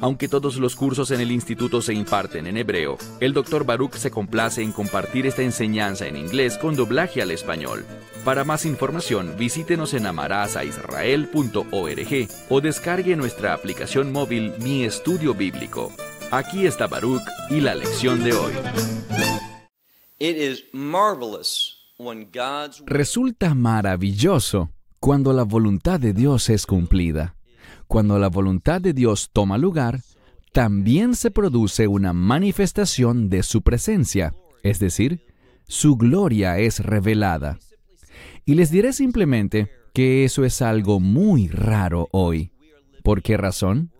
Aunque todos los cursos en el instituto se imparten en hebreo, el Dr. Baruch se complace en compartir esta enseñanza en inglés con doblaje al español. Para más información, visítenos en amarazaisrael.org o descargue nuestra aplicación móvil Mi Estudio Bíblico. Aquí está Baruch y la lección de hoy. Resulta maravilloso cuando la voluntad de Dios es cumplida. Cuando la voluntad de Dios toma lugar, también se produce una manifestación de su presencia, es decir, su gloria es revelada. Y les diré simplemente que eso es algo muy raro hoy. ¿Por qué razón?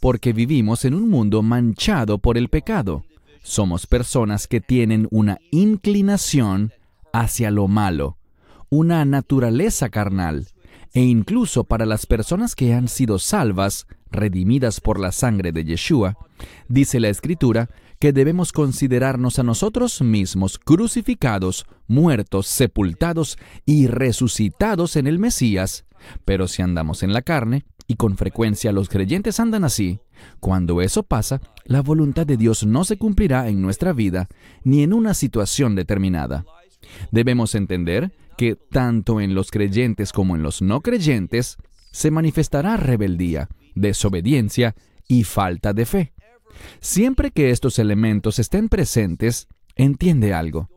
Porque vivimos en un mundo manchado por el pecado. Somos personas que tienen una inclinación hacia lo malo, una naturaleza carnal, e incluso para las personas que han sido salvas, redimidas por la sangre de Yeshua, dice la Escritura que debemos considerarnos a nosotros mismos crucificados, muertos, sepultados y resucitados en el Mesías. Pero si andamos en la carne, y con frecuencia los creyentes andan así, cuando eso pasa, la voluntad de Dios no se cumplirá en nuestra vida ni en una situación determinada. Debemos entender que tanto en los creyentes como en los no creyentes se manifestará rebeldía, desobediencia y falta de fe. Siempre que estos elementos estén presentes, entiende algo.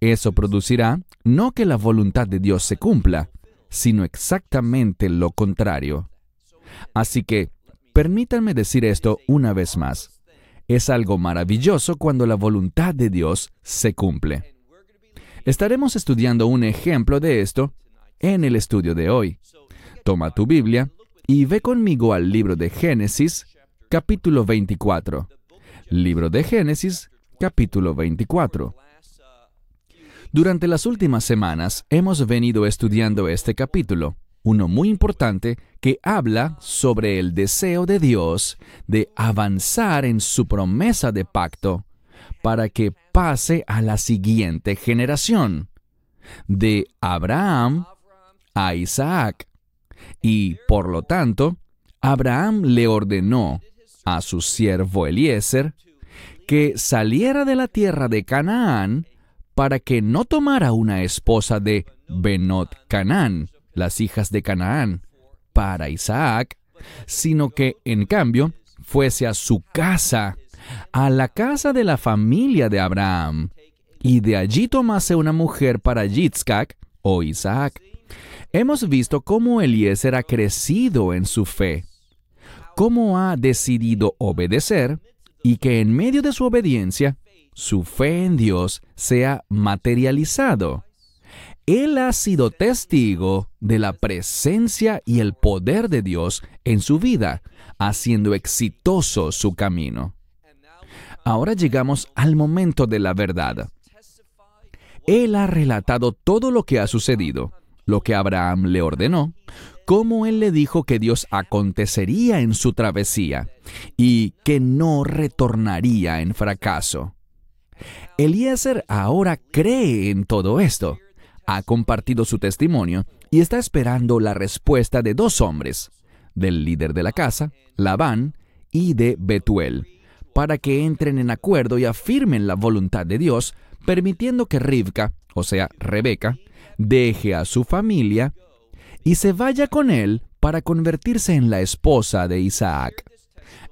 Eso producirá no que la voluntad de Dios se cumpla, sino exactamente lo contrario. Así que, permítanme decir esto una vez más. Es algo maravilloso cuando la voluntad de Dios se cumple. Estaremos estudiando un ejemplo de esto en el estudio de hoy. Toma tu Biblia y ve conmigo al libro de Génesis, capítulo 24. Libro de Génesis, capítulo 24. Durante las últimas semanas hemos venido estudiando este capítulo, uno muy importante que habla sobre el deseo de Dios de avanzar en su promesa de pacto para que pase a la siguiente generación, de Abraham a Isaac. Y por lo tanto, Abraham le ordenó a su siervo Eliezer que saliera de la tierra de Canaán para que no tomara una esposa de Benot Canaán, las hijas de Canaán, para Isaac, sino que en cambio fuese a su casa a la casa de la familia de Abraham, y de allí tomase una mujer para Yitzhak o Isaac. Hemos visto cómo Eliezer ha crecido en su fe, cómo ha decidido obedecer y que en medio de su obediencia, su fe en Dios se ha materializado. Él ha sido testigo de la presencia y el poder de Dios en su vida, haciendo exitoso su camino. Ahora llegamos al momento de la verdad. Él ha relatado todo lo que ha sucedido, lo que Abraham le ordenó, cómo él le dijo que Dios acontecería en su travesía y que no retornaría en fracaso. Eliezer ahora cree en todo esto, ha compartido su testimonio y está esperando la respuesta de dos hombres, del líder de la casa, Labán, y de Betuel para que entren en acuerdo y afirmen la voluntad de Dios, permitiendo que Rivka, o sea, Rebeca, deje a su familia y se vaya con él para convertirse en la esposa de Isaac.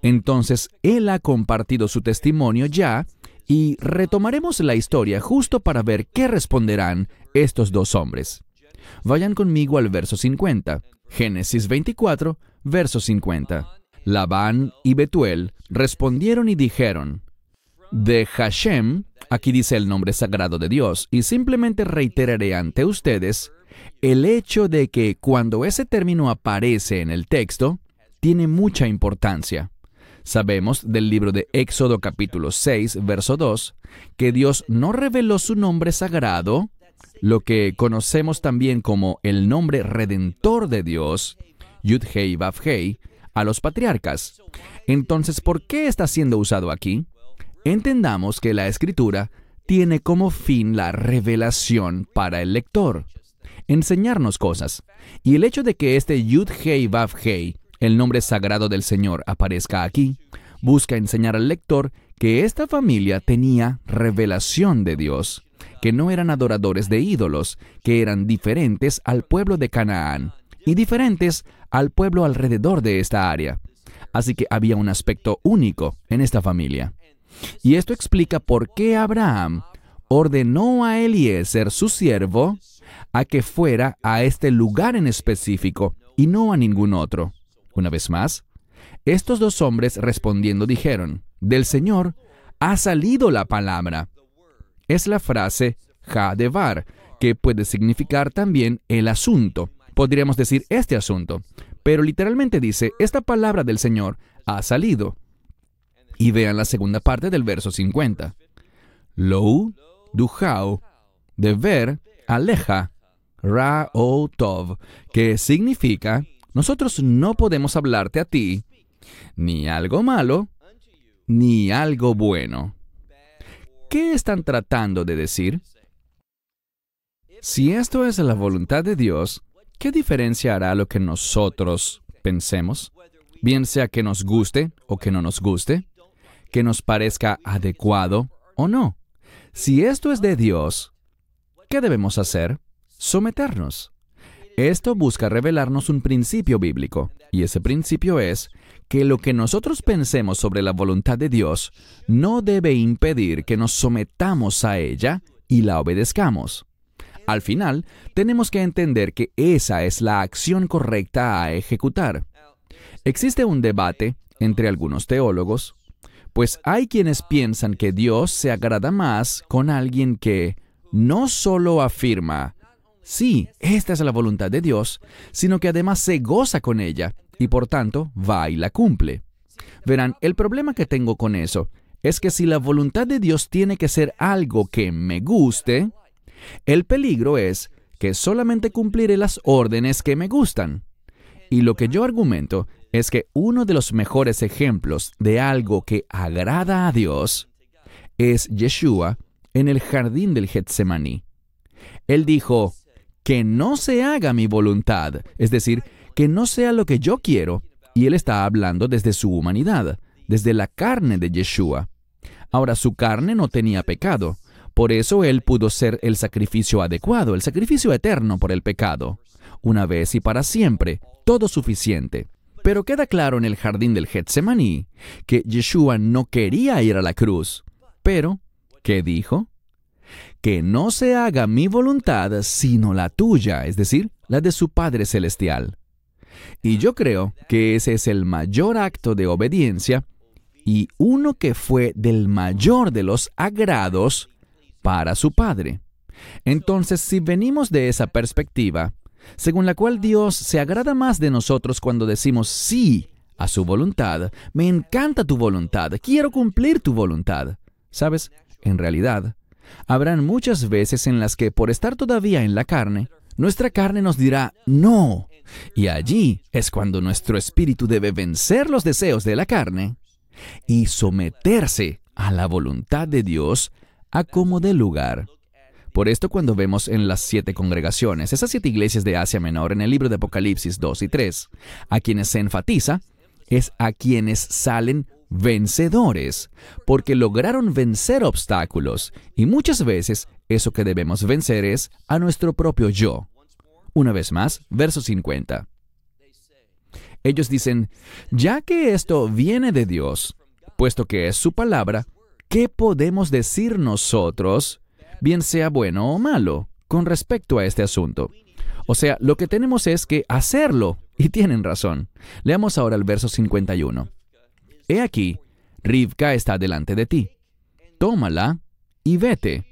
Entonces, él ha compartido su testimonio ya y retomaremos la historia justo para ver qué responderán estos dos hombres. Vayan conmigo al verso 50, Génesis 24, verso 50. Labán y Betuel respondieron y dijeron, de Hashem, aquí dice el nombre sagrado de Dios, y simplemente reiteraré ante ustedes el hecho de que cuando ese término aparece en el texto, tiene mucha importancia. Sabemos del libro de Éxodo capítulo 6, verso 2, que Dios no reveló su nombre sagrado, lo que conocemos también como el nombre redentor de Dios, Yud-Hei Vav-Hei, a los patriarcas. Entonces, ¿por qué está siendo usado aquí? Entendamos que la escritura tiene como fin la revelación para el lector, enseñarnos cosas. Y el hecho de que este Yud-Hei Vav-Hei, el nombre sagrado del Señor, aparezca aquí, busca enseñar al lector que esta familia tenía revelación de Dios, que no eran adoradores de ídolos, que eran diferentes al pueblo de Canaán y diferentes al pueblo alrededor de esta área. Así que había un aspecto único en esta familia. Y esto explica por qué Abraham ordenó a Eliezer, su siervo, a que fuera a este lugar en específico y no a ningún otro. Una vez más, estos dos hombres respondiendo dijeron, del Señor ha salido la palabra. Es la frase Jadevar, que puede significar también el asunto. Podríamos decir este asunto, pero literalmente dice, esta palabra del Señor ha salido. Y vean la segunda parte del verso 50. Lou, duhau, de ver, aleja, ra o tov, que significa, nosotros no podemos hablarte a ti, ni algo malo, ni algo bueno. ¿Qué están tratando de decir? Si esto es la voluntad de Dios, ¿qué diferencia hará lo que nosotros pensemos? Bien sea que nos guste o que no nos guste, que nos parezca adecuado o no. Si esto es de Dios, ¿qué debemos hacer? Someternos. Esto busca revelarnos un principio bíblico, y ese principio es que lo que nosotros pensemos sobre la voluntad de Dios no debe impedir que nos sometamos a ella y la obedezcamos. Al final, tenemos que entender que esa es la acción correcta a ejecutar. Existe un debate entre algunos teólogos pues hay quienes piensan que Dios se agrada más con alguien que no solo afirma, sí, esta es la voluntad de Dios, sino que además se goza con ella y por tanto va y la cumple. Verán, el problema que tengo con eso es que si la voluntad de Dios tiene que ser algo que me guste, el peligro es que solamente cumpliré las órdenes que me gustan. Y lo que yo argumento es que uno de los mejores ejemplos de algo que agrada a Dios es Yeshua en el jardín del Getsemaní. Él dijo, que no se haga mi voluntad, es decir, que no sea lo que yo quiero, y él está hablando desde su humanidad, desde la carne de Yeshua. Ahora su carne no tenía pecado, por eso él pudo ser el sacrificio adecuado, el sacrificio eterno por el pecado, una vez y para siempre, todo suficiente. Pero queda claro en el jardín del Getsemaní que Yeshua no quería ir a la cruz. Pero, ¿qué dijo? Que no se haga mi voluntad sino la tuya, es decir, la de su Padre Celestial. Y yo creo que ese es el mayor acto de obediencia y uno que fue del mayor de los agrados para su Padre. Entonces, si venimos de esa perspectiva, según la cual Dios se agrada más de nosotros cuando decimos sí a su voluntad. Me encanta tu voluntad, quiero cumplir tu voluntad. ¿Sabes? En realidad, habrán muchas veces en las que por estar todavía en la carne, nuestra carne nos dirá no. Y allí es cuando nuestro espíritu debe vencer los deseos de la carne y someterse a la voluntad de Dios a como de lugar. Por esto cuando vemos en las siete congregaciones, esas siete iglesias de Asia Menor en el libro de Apocalipsis 2 y 3, a quienes se enfatiza es a quienes salen vencedores, porque lograron vencer obstáculos, y muchas veces eso que debemos vencer es a nuestro propio yo. Una vez más, verso 50. Ellos dicen, ya que esto viene de Dios, puesto que es su palabra, ¿qué podemos decir nosotros bien sea bueno o malo, con respecto a este asunto. O sea, lo que tenemos es que hacerlo, y tienen razón. Leamos ahora el verso 51. He aquí, Rivka está delante de ti. Tómala y vete,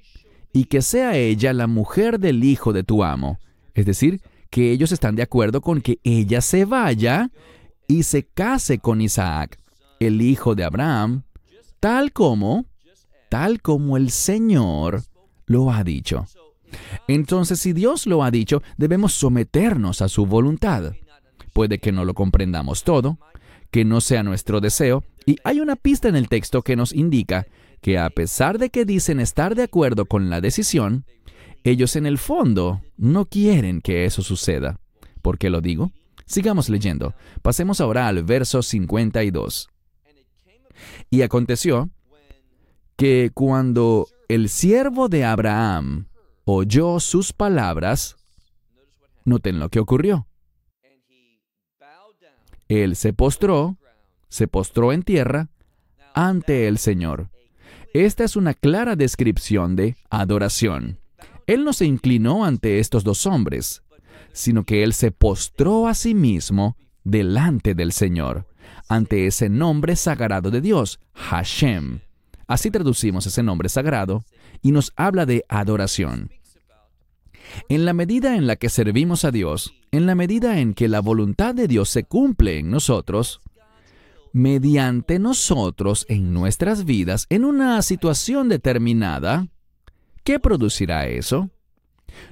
y que sea ella la mujer del hijo de tu amo. Es decir, que ellos están de acuerdo con que ella se vaya y se case con Isaac, el hijo de Abraham, tal como, tal como el Señor lo ha dicho. Entonces, si Dios lo ha dicho, debemos someternos a su voluntad. Puede que no lo comprendamos todo, que no sea nuestro deseo, y hay una pista en el texto que nos indica que a pesar de que dicen estar de acuerdo con la decisión, ellos en el fondo no quieren que eso suceda. ¿Por qué lo digo? Sigamos leyendo. Pasemos ahora al verso 52. Y aconteció que cuando el siervo de Abraham oyó sus palabras, noten lo que ocurrió. Él se postró, se postró en tierra ante el Señor. Esta es una clara descripción de adoración. Él no se inclinó ante estos dos hombres, sino que él se postró a sí mismo delante del Señor, ante ese nombre sagrado de Dios, Hashem. Así traducimos ese nombre sagrado y nos habla de adoración. En la medida en la que servimos a Dios, en la medida en que la voluntad de Dios se cumple en nosotros, mediante nosotros en nuestras vidas, en una situación determinada, ¿qué producirá eso?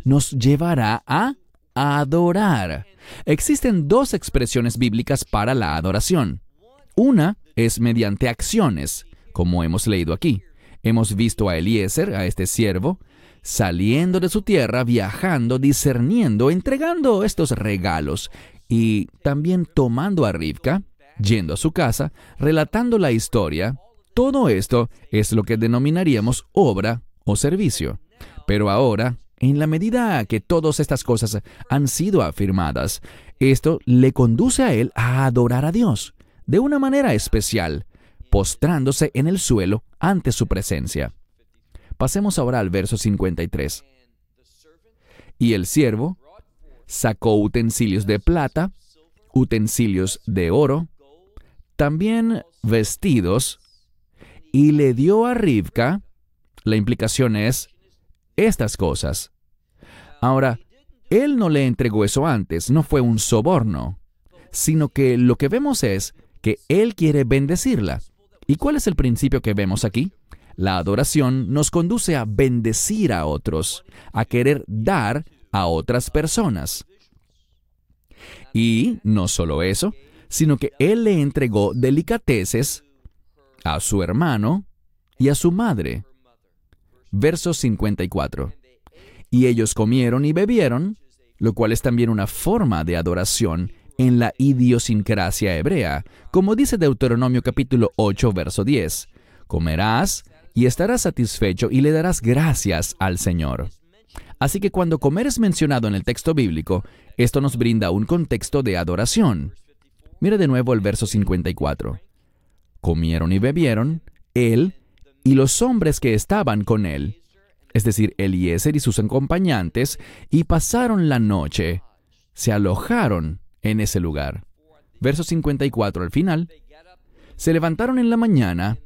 Nos llevará a adorar. Existen dos expresiones bíblicas para la adoración. Una es mediante acciones, como hemos leído aquí. Hemos visto a Eliezer, a este siervo, saliendo de su tierra, viajando, discerniendo, entregando estos regalos y también tomando a Rivka, yendo a su casa, relatando la historia. Todo esto es lo que denominaríamos obra o servicio. Pero ahora, en la medida que todas estas cosas han sido afirmadas, esto le conduce a él a adorar a Dios de una manera especial, postrándose en el suelo ante su presencia. Pasemos ahora al verso 53. Y el siervo sacó utensilios de plata, utensilios de oro, también vestidos, y le dio a Rivka, la implicación es, estas cosas. Ahora, él no le entregó eso antes, no fue un soborno, sino que lo que vemos es que él quiere bendecirla. ¿Y cuál es el principio que vemos aquí? La adoración nos conduce a bendecir a otros, a querer dar a otras personas. Y no solo eso, sino que Él le entregó delicateces a su hermano y a su madre. Verso 54. Y ellos comieron y bebieron, lo cual es también una forma de adoración en la idiosincrasia hebrea, como dice Deuteronomio capítulo 8, verso 10. Comerás y estarás satisfecho y le darás gracias al Señor. Así que cuando comer es mencionado en el texto bíblico, esto nos brinda un contexto de adoración. Mira de nuevo el verso 54. Comieron y bebieron, él y los hombres que estaban con él, es decir, Eliezer y sus acompañantes, y pasaron la noche, se alojaron en ese lugar. Verso 54 al final. Se levantaron en la mañana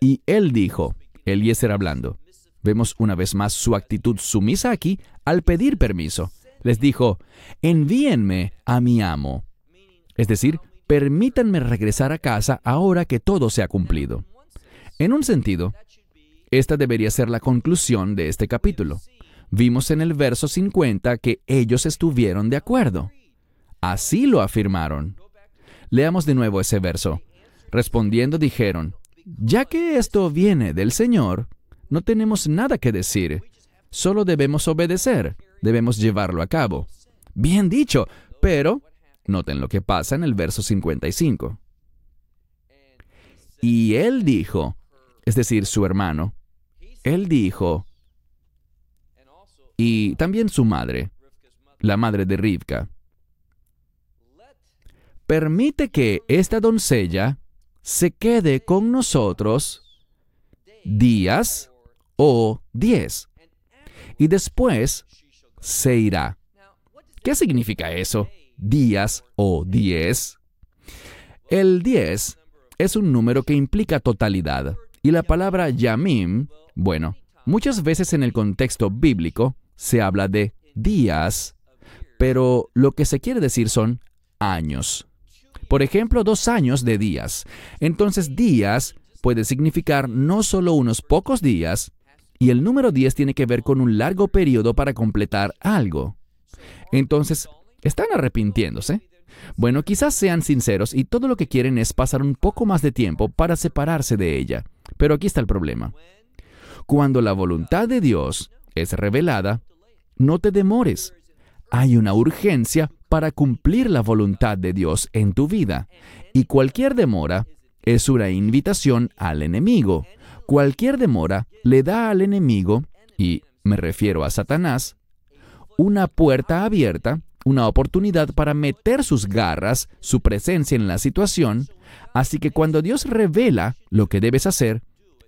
y él dijo, Eliezer hablando, vemos una vez más su actitud sumisa aquí al pedir permiso. Les dijo, envíenme a mi amo. Es decir, permítanme regresar a casa ahora que todo se ha cumplido. En un sentido, esta debería ser la conclusión de este capítulo. Vimos en el verso 50 que ellos estuvieron de acuerdo. Así lo afirmaron. Leamos de nuevo ese verso. Respondiendo dijeron, ya que esto viene del Señor, no tenemos nada que decir, solo debemos obedecer, debemos llevarlo a cabo. Bien dicho, pero noten lo que pasa en el verso 55. Y él dijo, es decir, su hermano, él dijo, y también su madre, la madre de Rivka, permite que esta doncella se quede con nosotros días o diez, y después se irá. ¿Qué significa eso? Días o diez. El diez es un número que implica totalidad, y la palabra yamim, bueno, muchas veces en el contexto bíblico se habla de días, pero lo que se quiere decir son años. Por ejemplo, dos años de días. Entonces, días puede significar no solo unos pocos días, Y el número 10 tiene que ver con un largo periodo para completar algo. Entonces, ¿están arrepintiéndose? Bueno, quizás sean sinceros y todo lo que quieren es pasar un poco más de tiempo para separarse de ella. Pero aquí está el problema. Cuando la voluntad de Dios es revelada, no te demores. Hay una urgencia para cumplir la voluntad de Dios en tu vida. Y cualquier demora es una invitación al enemigo. Cualquier demora le da al enemigo, y me refiero a Satanás, una puerta abierta, una oportunidad para meter sus garras, su presencia en la situación. Así que cuando Dios revela lo que debes hacer,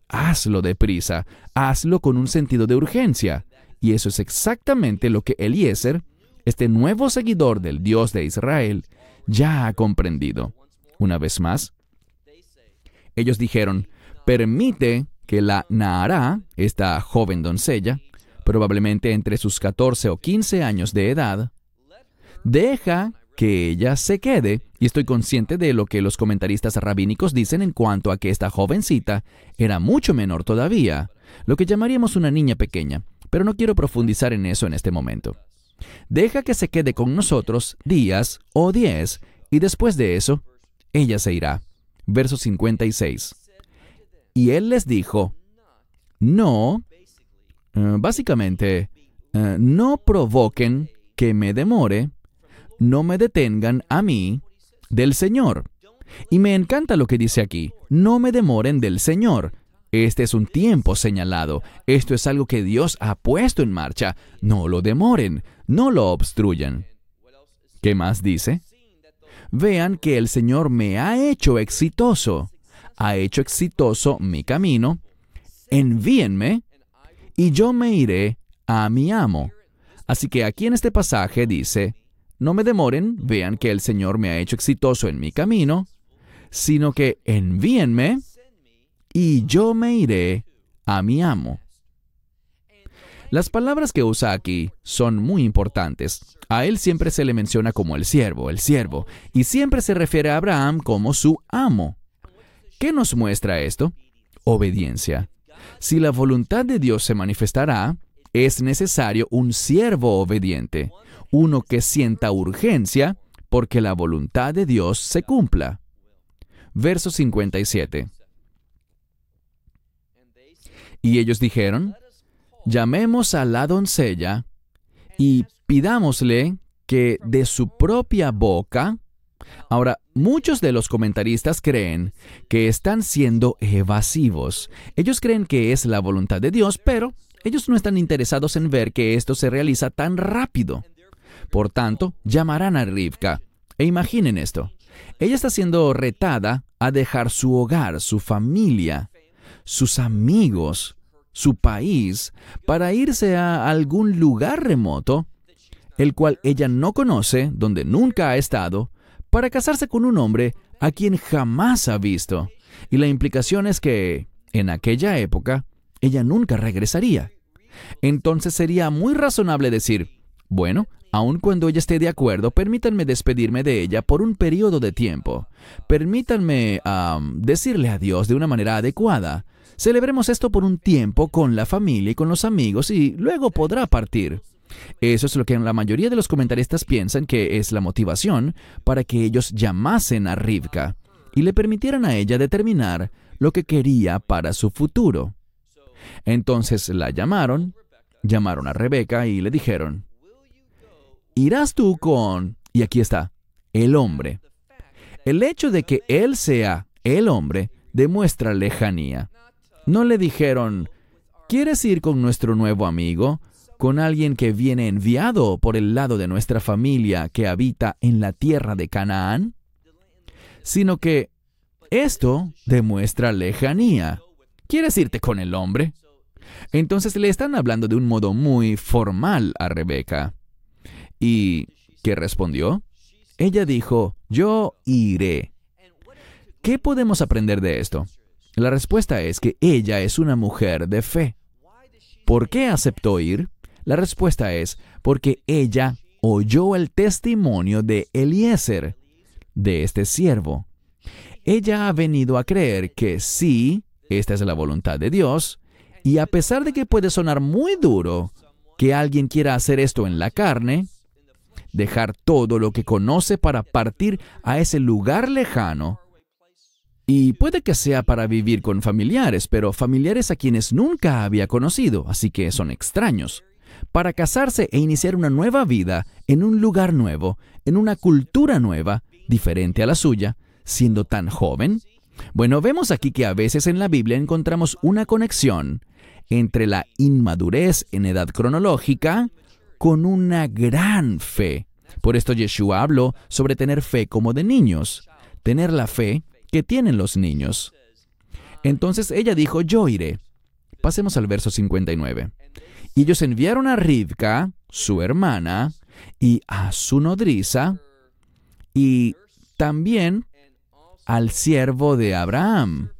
hazlo deprisa, hazlo con un sentido de urgencia. Y eso es exactamente lo que Eliezer, este nuevo seguidor del Dios de Israel, ya ha comprendido. Una vez más, ellos dijeron, permite que la Nahara, esta joven doncella, probablemente entre sus 14 o 15 años de edad, deja que ella se quede, y estoy consciente de lo que los comentaristas rabínicos dicen en cuanto a que esta jovencita era mucho menor todavía, lo que llamaríamos una niña pequeña, pero no quiero profundizar en eso en este momento. Deja que se quede con nosotros días o diez, y después de eso, ella se irá. Verso 56. Y él les dijo, no, eh, básicamente, eh, no provoquen que me demore, no me detengan a mí del Señor. Y me encanta lo que dice aquí, no me demoren del Señor. Este es un tiempo señalado, esto es algo que Dios ha puesto en marcha, no lo demoren, no lo obstruyan. ¿Qué más dice? Vean que el Señor me ha hecho exitoso, ha hecho exitoso mi camino, envíenme y yo me iré a mi amo. Así que aquí en este pasaje dice, no me demoren, vean que el Señor me ha hecho exitoso en mi camino, sino que envíenme y yo me iré a mi amo. Las palabras que usa aquí son muy importantes. A él siempre se le menciona como el siervo, el siervo, y siempre se refiere a Abraham como su amo. ¿Qué nos muestra esto? Obediencia. Si la voluntad de Dios se manifestará, es necesario un siervo obediente uno que sienta urgencia porque la voluntad de Dios se cumpla. Verso 57. Y ellos dijeron, llamemos a la doncella y pidámosle que de su propia boca... Ahora, muchos de los comentaristas creen que están siendo evasivos. Ellos creen que es la voluntad de Dios, pero ellos no están interesados en ver que esto se realiza tan rápido. Por tanto, llamarán a Rivka. E imaginen esto. Ella está siendo retada a dejar su hogar, su familia, sus amigos, su país, para irse a algún lugar remoto, el cual ella no conoce, donde nunca ha estado, para casarse con un hombre a quien jamás ha visto. Y la implicación es que, en aquella época, ella nunca regresaría. Entonces sería muy razonable decir, bueno, Aun cuando ella esté de acuerdo, permítanme despedirme de ella por un periodo de tiempo. Permítanme decirle adiós de una manera adecuada. Celebremos esto por un tiempo con la familia y con los amigos y luego podrá partir. Eso es lo que la mayoría de los comentaristas piensan que es la motivación para que ellos llamasen a Rivka y le permitieran a ella determinar lo que quería para su futuro. Entonces la llamaron, llamaron a Rebeca y le dijeron, irás tú con, y aquí está, el hombre. El hecho de que él sea el hombre demuestra lejanía. No le dijeron, ¿quieres ir con nuestro nuevo amigo? ¿Con alguien que viene enviado por el lado de nuestra familia que habita en la tierra de Canaán? Sino que esto demuestra lejanía. ¿Quieres irte con el hombre? Entonces le están hablando de un modo muy formal a Rebeca. ¿Y qué respondió? Ella dijo, yo iré. ¿Qué podemos aprender de esto? La respuesta es que ella es una mujer de fe. ¿Por qué aceptó ir? La respuesta es porque ella oyó el testimonio de Eliezer, de este siervo. Ella ha venido a creer que sí, esta es la voluntad de Dios, Y a pesar de que puede sonar muy duro que alguien quiera hacer esto en la carne, dejar todo lo que conoce para partir a ese lugar lejano, y puede que sea para vivir con familiares, pero familiares a quienes nunca había conocido, así que son extraños, para casarse e iniciar una nueva vida en un lugar nuevo, en una cultura nueva, diferente a la suya, siendo tan joven? Bueno, vemos aquí que a veces en la Biblia encontramos una conexión entre la inmadurez en edad cronológica con una gran fe. Por esto Yeshua habló sobre tener fe como de niños, tener la fe que tienen los niños. Entonces ella dijo, yo iré. Pasemos al verso 59. Y ellos enviaron a Rivka, su hermana, y a su nodriza, y también al siervo de Abraham,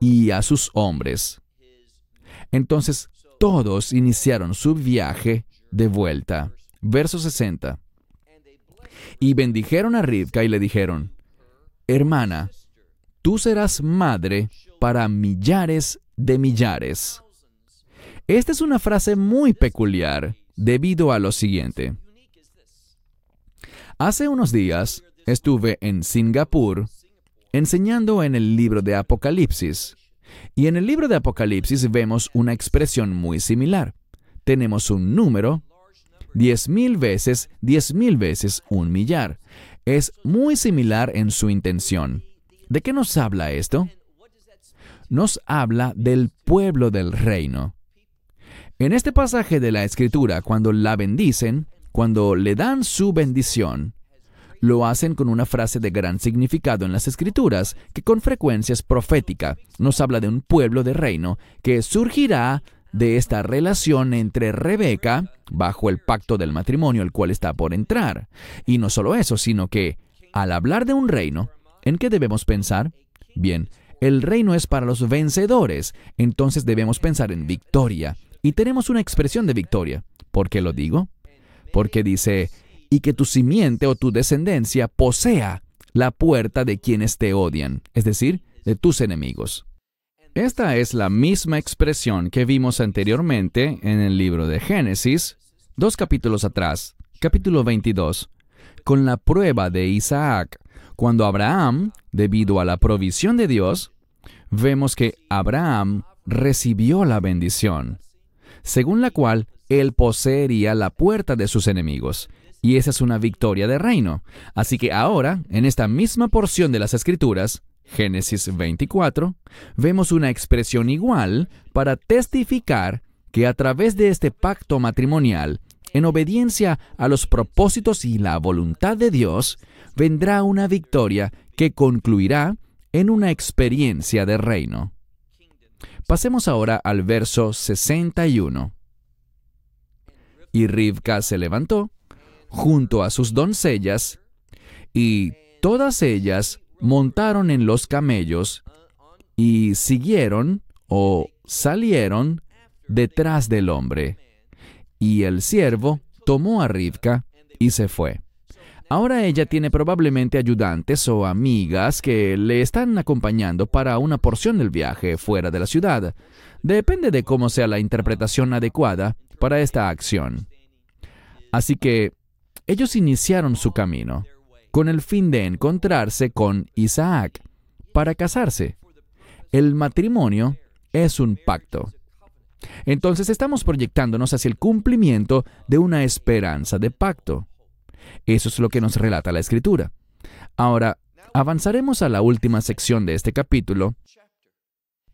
y a sus hombres. Entonces todos iniciaron su viaje de vuelta. Verso 60. Y bendijeron a Rivka y le dijeron, Hermana, tú serás madre para millares de millares. Esta es una frase muy peculiar debido a lo siguiente. Hace unos días estuve en Singapur enseñando en el libro de Apocalipsis. Y en el libro de Apocalipsis vemos una expresión muy similar. Tenemos un número, diez mil veces, diez mil veces un millar. Es muy similar en su intención. ¿De qué nos habla esto? Nos habla del pueblo del reino. En este pasaje de la Escritura, cuando la bendicen, cuando le dan su bendición, lo hacen con una frase de gran significado en las Escrituras, que con frecuencia es profética. Nos habla de un pueblo de reino que surgirá de esta relación entre Rebeca, bajo el pacto del matrimonio el cual está por entrar. Y no solo eso, sino que, al hablar de un reino, ¿en qué debemos pensar? Bien, el reino es para los vencedores, entonces debemos pensar en victoria. Y tenemos una expresión de victoria. ¿Por qué lo digo? Porque dice, y que tu simiente o tu descendencia posea la puerta de quienes te odian, es decir, de tus enemigos. Esta es la misma expresión que vimos anteriormente en el libro de Génesis, dos capítulos atrás, capítulo 22, con la prueba de Isaac, cuando Abraham, debido a la provisión de Dios, vemos que Abraham recibió la bendición según la cual él poseería la puerta de sus enemigos. Y esa es una victoria de reino. Así que ahora, en esta misma porción de las Escrituras, Génesis 24, vemos una expresión igual para testificar que a través de este pacto matrimonial, en obediencia a los propósitos y la voluntad de Dios, vendrá una victoria que concluirá en una experiencia de reino. Pasemos ahora al verso 61. Y Rivka se levantó junto a sus doncellas, y todas ellas montaron en los camellos y siguieron o salieron detrás del hombre. Y el siervo tomó a Rivka y se fue. Ahora ella tiene probablemente ayudantes o amigas que le están acompañando para una porción del viaje fuera de la ciudad. Depende de cómo sea la interpretación adecuada para esta acción. Así que ellos iniciaron su camino con el fin de encontrarse con Isaac para casarse. El matrimonio es un pacto. Entonces estamos proyectándonos hacia el cumplimiento de una esperanza de pacto. Eso es lo que nos relata la escritura. Ahora, avanzaremos a la última sección de este capítulo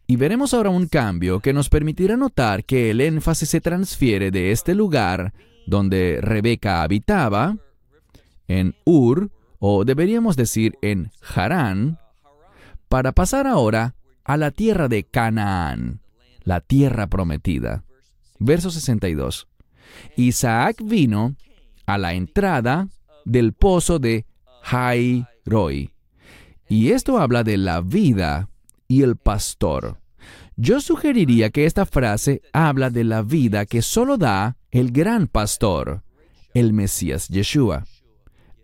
y veremos ahora un cambio que nos permitirá notar que el énfasis se transfiere de este lugar donde Rebeca habitaba, en Ur, o deberíamos decir en Harán, para pasar ahora a la tierra de Canaán, la tierra prometida. Verso 62. Isaac vino a la entrada del pozo de Jairoi. Y esto habla de la vida y el pastor. Yo sugeriría que esta frase habla de la vida que solo da el gran pastor, el Mesías Yeshua.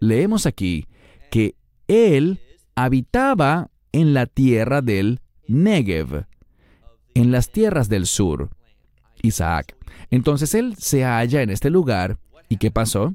Leemos aquí que él habitaba en la tierra del Negev. en las tierras del sur. Isaac. Entonces él se halla en este lugar. ¿Y qué pasó?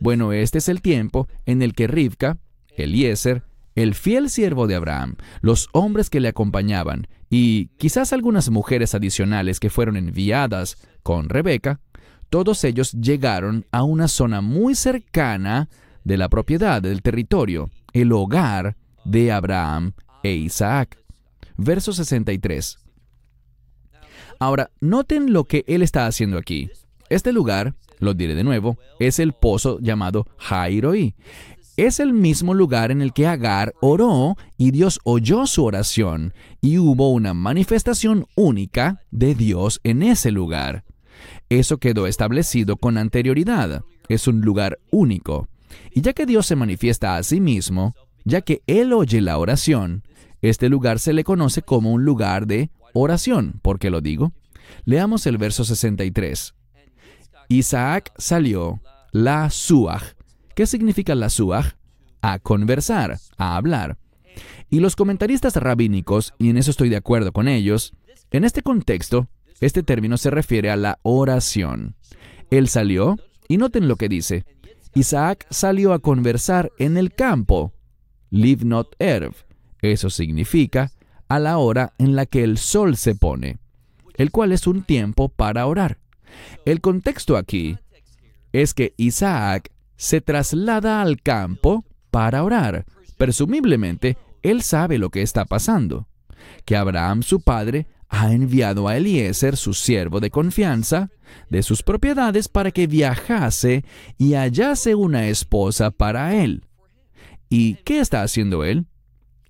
Bueno, este es el tiempo en el que Rivka, Eliezer, el fiel siervo de Abraham, los hombres que le acompañaban y quizás algunas mujeres adicionales que fueron enviadas con Rebeca, todos ellos llegaron a una zona muy cercana de la propiedad, del territorio, el hogar de Abraham e Isaac. Verso 63. Ahora, noten lo que él está haciendo aquí. Este lugar, lo diré de nuevo, es el pozo llamado Jairoí. Es el mismo lugar en el que Agar oró y Dios oyó su oración y hubo una manifestación única de Dios en ese lugar. Eso quedó establecido con anterioridad. Es un lugar único. Y ya que Dios se manifiesta a sí mismo, ya que Él oye la oración, este lugar se le conoce como un lugar de oración. ¿Por qué lo digo? Leamos el verso 63. Isaac salió, la suaj. ¿Qué significa la suaj? A conversar, a hablar. Y los comentaristas rabínicos, y en eso estoy de acuerdo con ellos, en este contexto, este término se refiere a la oración. Él salió, y noten lo que dice. Isaac salió a conversar en el campo. Live not erv. Eso significa a la hora en la que el sol se pone, el cual es un tiempo para orar. El contexto aquí es que Isaac se traslada al campo para orar. Presumiblemente, él sabe lo que está pasando, que Abraham, su padre, ha enviado a Eliezer, su siervo de confianza, de sus propiedades para que viajase y hallase una esposa para él. ¿Y qué está haciendo él?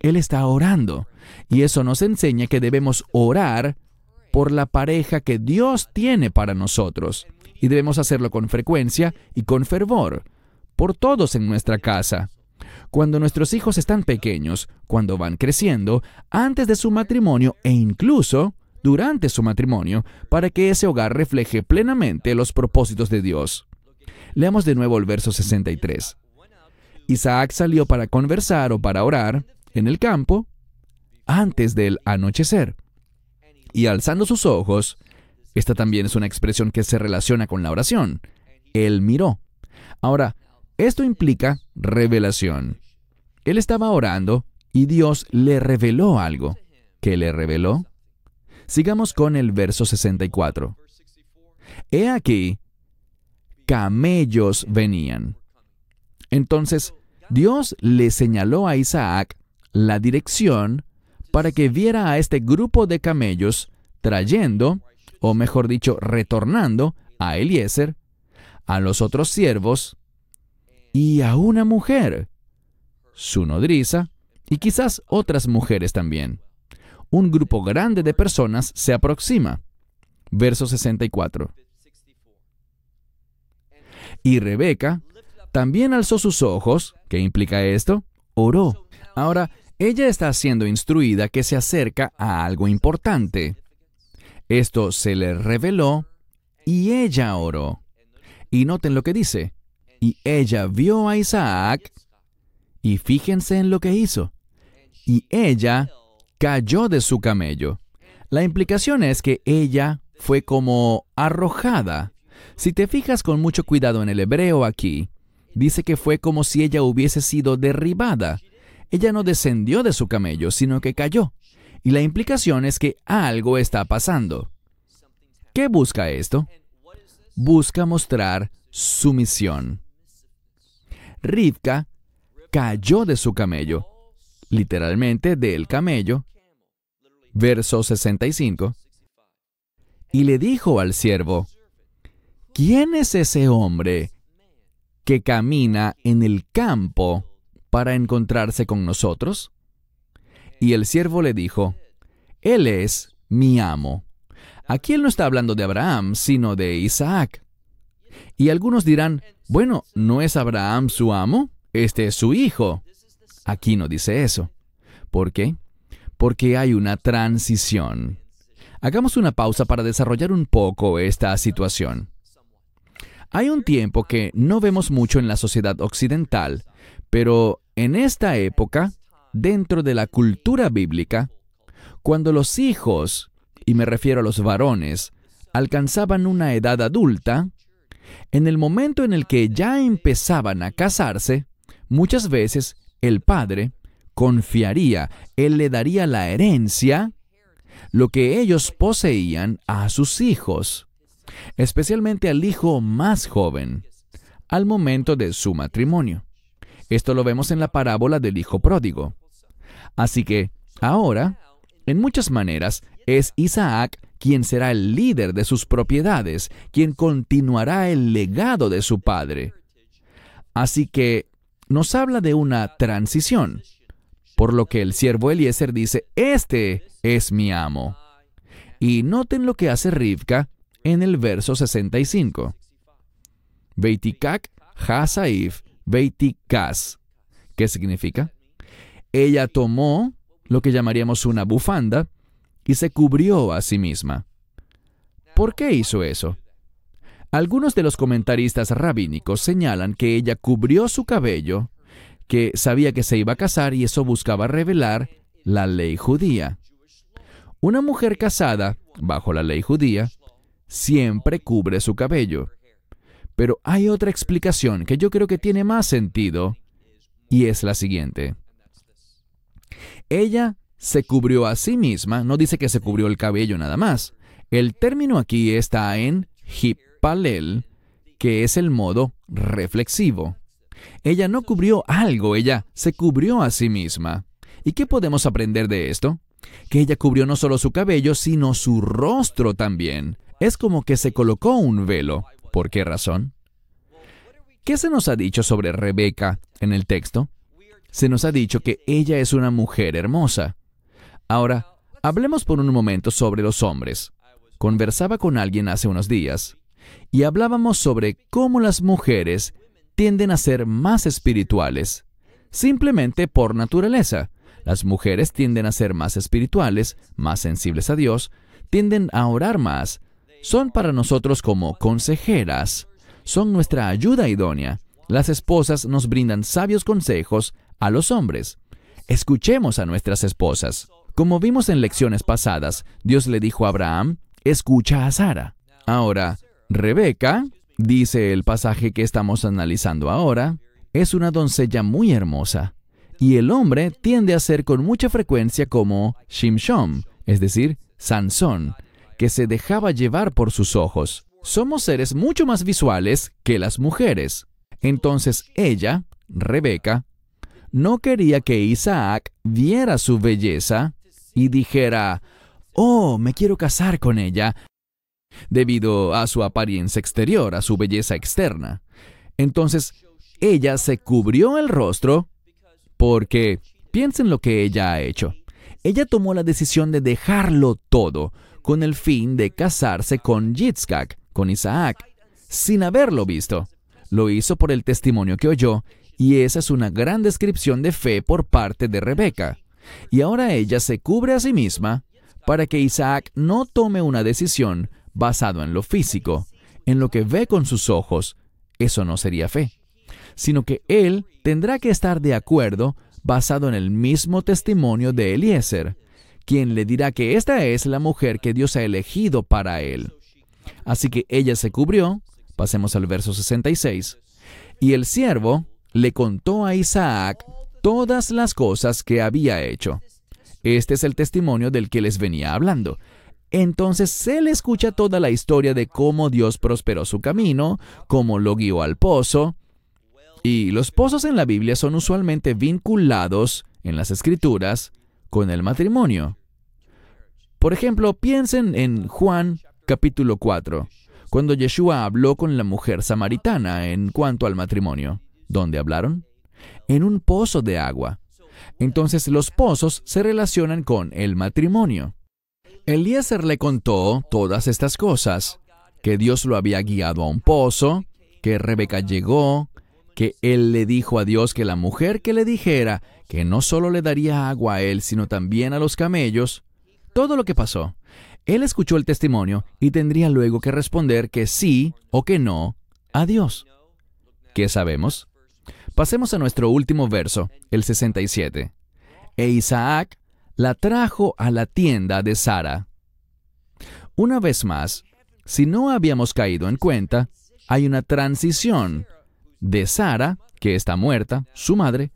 Él está orando. Y eso nos enseña que debemos orar por la pareja que Dios tiene para nosotros. Y debemos hacerlo con frecuencia y con fervor, por todos en nuestra casa. Cuando nuestros hijos están pequeños, cuando van creciendo, antes de su matrimonio e incluso durante su matrimonio, para que ese hogar refleje plenamente los propósitos de Dios. Leamos de nuevo el verso 63. Isaac salió para conversar o para orar, en el campo antes del anochecer. Y alzando sus ojos, esta también es una expresión que se relaciona con la oración. Él miró. Ahora, esto implica revelación. Él estaba orando y Dios le reveló algo. ¿Qué le reveló? Sigamos con el verso 64. He aquí, camellos venían. Entonces, Dios le señaló a Isaac la dirección para que viera a este grupo de camellos trayendo, o mejor dicho, retornando a Eliezer, a los otros siervos y a una mujer, su nodriza, y quizás otras mujeres también. Un grupo grande de personas se aproxima. Verso 64. Y Rebeca también alzó sus ojos, ¿qué implica esto? Oró. Ahora, ella está siendo instruida que se acerca a algo importante. Esto se le reveló y ella oró. Y noten lo que dice. Y ella vio a Isaac y fíjense en lo que hizo. Y ella cayó de su camello. La implicación es que ella fue como arrojada. Si te fijas con mucho cuidado en el hebreo aquí, dice que fue como si ella hubiese sido derribada. Ella no descendió de su camello, sino que cayó. Y la implicación es que algo está pasando. ¿Qué busca esto? Busca mostrar sumisión. Rivka cayó de su camello, literalmente del camello, verso 65, y le dijo al siervo, ¿quién es ese hombre que camina en el campo para encontrarse con nosotros? Y el siervo le dijo, Él es mi amo. Aquí él no está hablando de Abraham, sino de Isaac. Y algunos dirán, bueno, ¿no es Abraham su amo? Este es su hijo. Aquí no dice eso. ¿Por qué? Porque hay una transición. Hagamos una pausa para desarrollar un poco esta situación. Hay un tiempo que no vemos mucho en la sociedad occidental, pero en esta época, dentro de la cultura bíblica, cuando los hijos y me refiero a los varones, alcanzaban una edad adulta, en el momento en el que ya empezaban a casarse, muchas veces el padre confiaría, él le daría la herencia, lo que ellos poseían a sus hijos, especialmente al hijo más joven, al momento de su matrimonio. Esto lo vemos en la parábola del hijo pródigo. Así que, ahora, en muchas maneras, es Isaac quien será el líder de sus propiedades, quien continuará el legado de su padre. Así que nos habla de una transición, por lo que el siervo Eliezer dice, este es mi amo. Y noten lo que hace Rivka en el verso 65. Beitikak Hasaif Beitikas. ¿Qué significa? Ella tomó lo que llamaríamos una bufanda y se cubrió a sí misma. ¿Por qué hizo eso? Algunos de los comentaristas rabínicos señalan que ella cubrió su cabello, que sabía que se iba a casar y eso buscaba revelar la ley judía. Una mujer casada, bajo la ley judía, siempre cubre su cabello. Pero hay otra explicación que yo creo que tiene más sentido y es la siguiente. Ella se cubrió a sí misma, no dice que se cubrió el cabello nada más. El término aquí está en que es el modo reflexivo. Ella no cubrió algo, ella se cubrió a sí misma. ¿Y qué podemos aprender de esto? Que ella cubrió no solo su cabello, sino su rostro también. Es como que se colocó un velo. ¿Por qué razón? ¿Qué se nos ha dicho sobre Rebeca en el texto? Se nos ha dicho que ella es una mujer hermosa. Ahora, hablemos por un momento sobre los hombres. Conversaba con alguien hace unos días y hablábamos sobre cómo las mujeres tienden a ser más espirituales, simplemente por naturaleza. Las mujeres tienden a ser más espirituales, más sensibles a Dios, tienden a orar más, son para nosotros como consejeras, son nuestra ayuda idónea. Las esposas nos brindan sabios consejos a los hombres. Escuchemos a nuestras esposas. Como vimos en lecciones pasadas, Dios le dijo a Abraham, escucha a Sara. Ahora, Rebeca, dice el pasaje que estamos analizando ahora, es una doncella muy hermosa. Y el hombre tiende a ser con mucha frecuencia como Shimshon, es decir, Sansón, que se dejaba llevar por sus ojos. Somos seres mucho más visuales que las mujeres. Entonces ella, Rebeca, no quería que Isaac viera su belleza y dijera, oh, me quiero casar con ella, debido a su apariencia exterior, a su belleza externa. Entonces, ella se cubrió el rostro porque, piensen lo que ella ha hecho. Ella tomó la decisión de dejarlo todo con el fin de casarse con Yitzhak, con Isaac, sin haberlo visto. Lo hizo por el testimonio que oyó, y esa es una gran descripción de fe por parte de Rebeca. Y ahora ella se cubre a sí misma para que Isaac no tome una decisión basado en lo físico, en lo que ve con sus ojos. Eso no sería fe, sino que él tendrá que estar de acuerdo basado en el mismo testimonio de Eliezer, quien le dirá que esta es la mujer que Dios ha elegido para él. Así que ella se cubrió, pasemos al verso 66, y el siervo le contó a Isaac todas las cosas que había hecho. Este es el testimonio del que les venía hablando. Entonces se le escucha toda la historia de cómo Dios prosperó su camino, cómo lo guió al pozo. Y los pozos en la Biblia son usualmente vinculados en las escrituras con el matrimonio. Por ejemplo, piensen en Juan capítulo 4, cuando Yeshua habló con la mujer samaritana en cuanto al matrimonio. ¿Dónde hablaron? En un pozo de agua. Entonces los pozos se relacionan con el matrimonio. Eliezer le contó todas estas cosas, que Dios lo había guiado a un pozo, que Rebeca llegó, que él le dijo a Dios que la mujer que le dijera que no solo le daría agua a él, sino también a los camellos, todo lo que pasó. Él escuchó el testimonio y tendría luego que responder que sí o que no a Dios. ¿Qué sabemos? Pasemos a nuestro último verso, el 67. E Isaac la trajo a la tienda de Sara. Una vez más, si no habíamos caído en cuenta, hay una transición de Sara, que está muerta, su madre,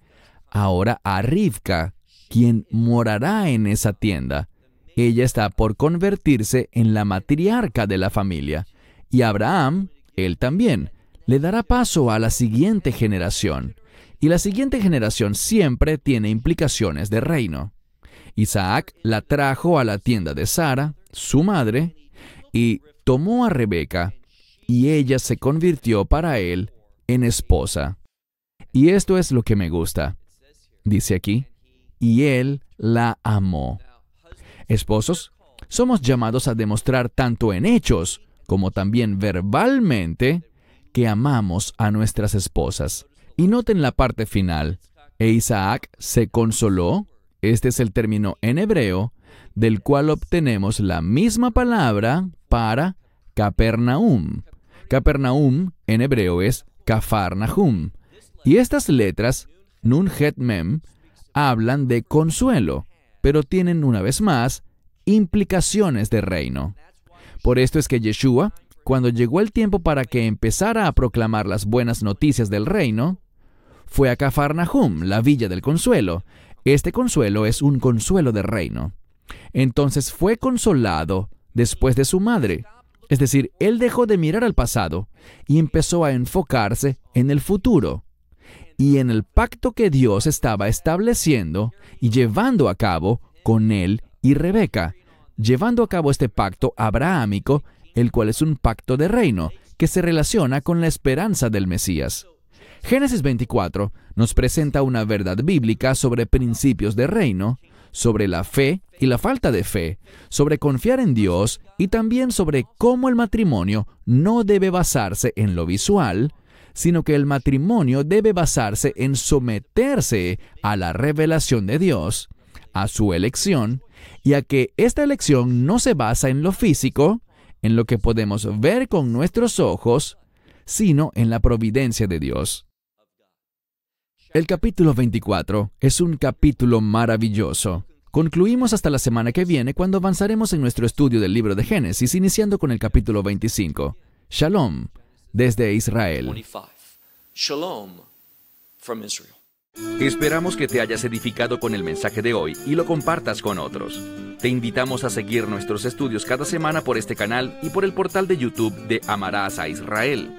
ahora a Rivka, quien morará en esa tienda. Ella está por convertirse en la matriarca de la familia. Y Abraham, él también, le dará paso a la siguiente generación. Y la siguiente generación siempre tiene implicaciones de reino. Isaac la trajo a la tienda de Sara, su madre, y tomó a Rebeca, y ella se convirtió para él en esposa. Y esto es lo que me gusta. Dice aquí, y él la amó. Esposos, somos llamados a demostrar tanto en hechos como también verbalmente que amamos a nuestras esposas. Y noten la parte final. E Isaac se consoló, este es el término en hebreo, del cual obtenemos la misma palabra para Capernaum. Capernaum en hebreo es Cafarnahum. Y estas letras, Nun Het Mem, hablan de consuelo, pero tienen una vez más implicaciones de reino. Por esto es que Yeshua, cuando llegó el tiempo para que empezara a proclamar las buenas noticias del reino, fue a Cafarnahum, la villa del consuelo. Este consuelo es un consuelo de reino. Entonces fue consolado después de su madre. Es decir, él dejó de mirar al pasado y empezó a enfocarse en el futuro y en el pacto que Dios estaba estableciendo y llevando a cabo con él y Rebeca, llevando a cabo este pacto abrahámico, el cual es un pacto de reino que se relaciona con la esperanza del Mesías. Génesis 24 nos presenta una verdad bíblica sobre principios de reino, sobre la fe y la falta de fe, sobre confiar en Dios y también sobre cómo el matrimonio no debe basarse en lo visual, sino que el matrimonio debe basarse en someterse a la revelación de Dios, a su elección, y a que esta elección no se basa en lo físico, en lo que podemos ver con nuestros ojos, sino en la providencia de Dios. El capítulo 24 es un capítulo maravilloso. Concluimos hasta la semana que viene cuando avanzaremos en nuestro estudio del libro de Génesis, iniciando con el capítulo 25. Shalom desde Israel. Esperamos que te hayas edificado con el mensaje de hoy y lo compartas con otros. Te invitamos a seguir nuestros estudios cada semana por este canal y por el portal de YouTube de Amarás a Israel.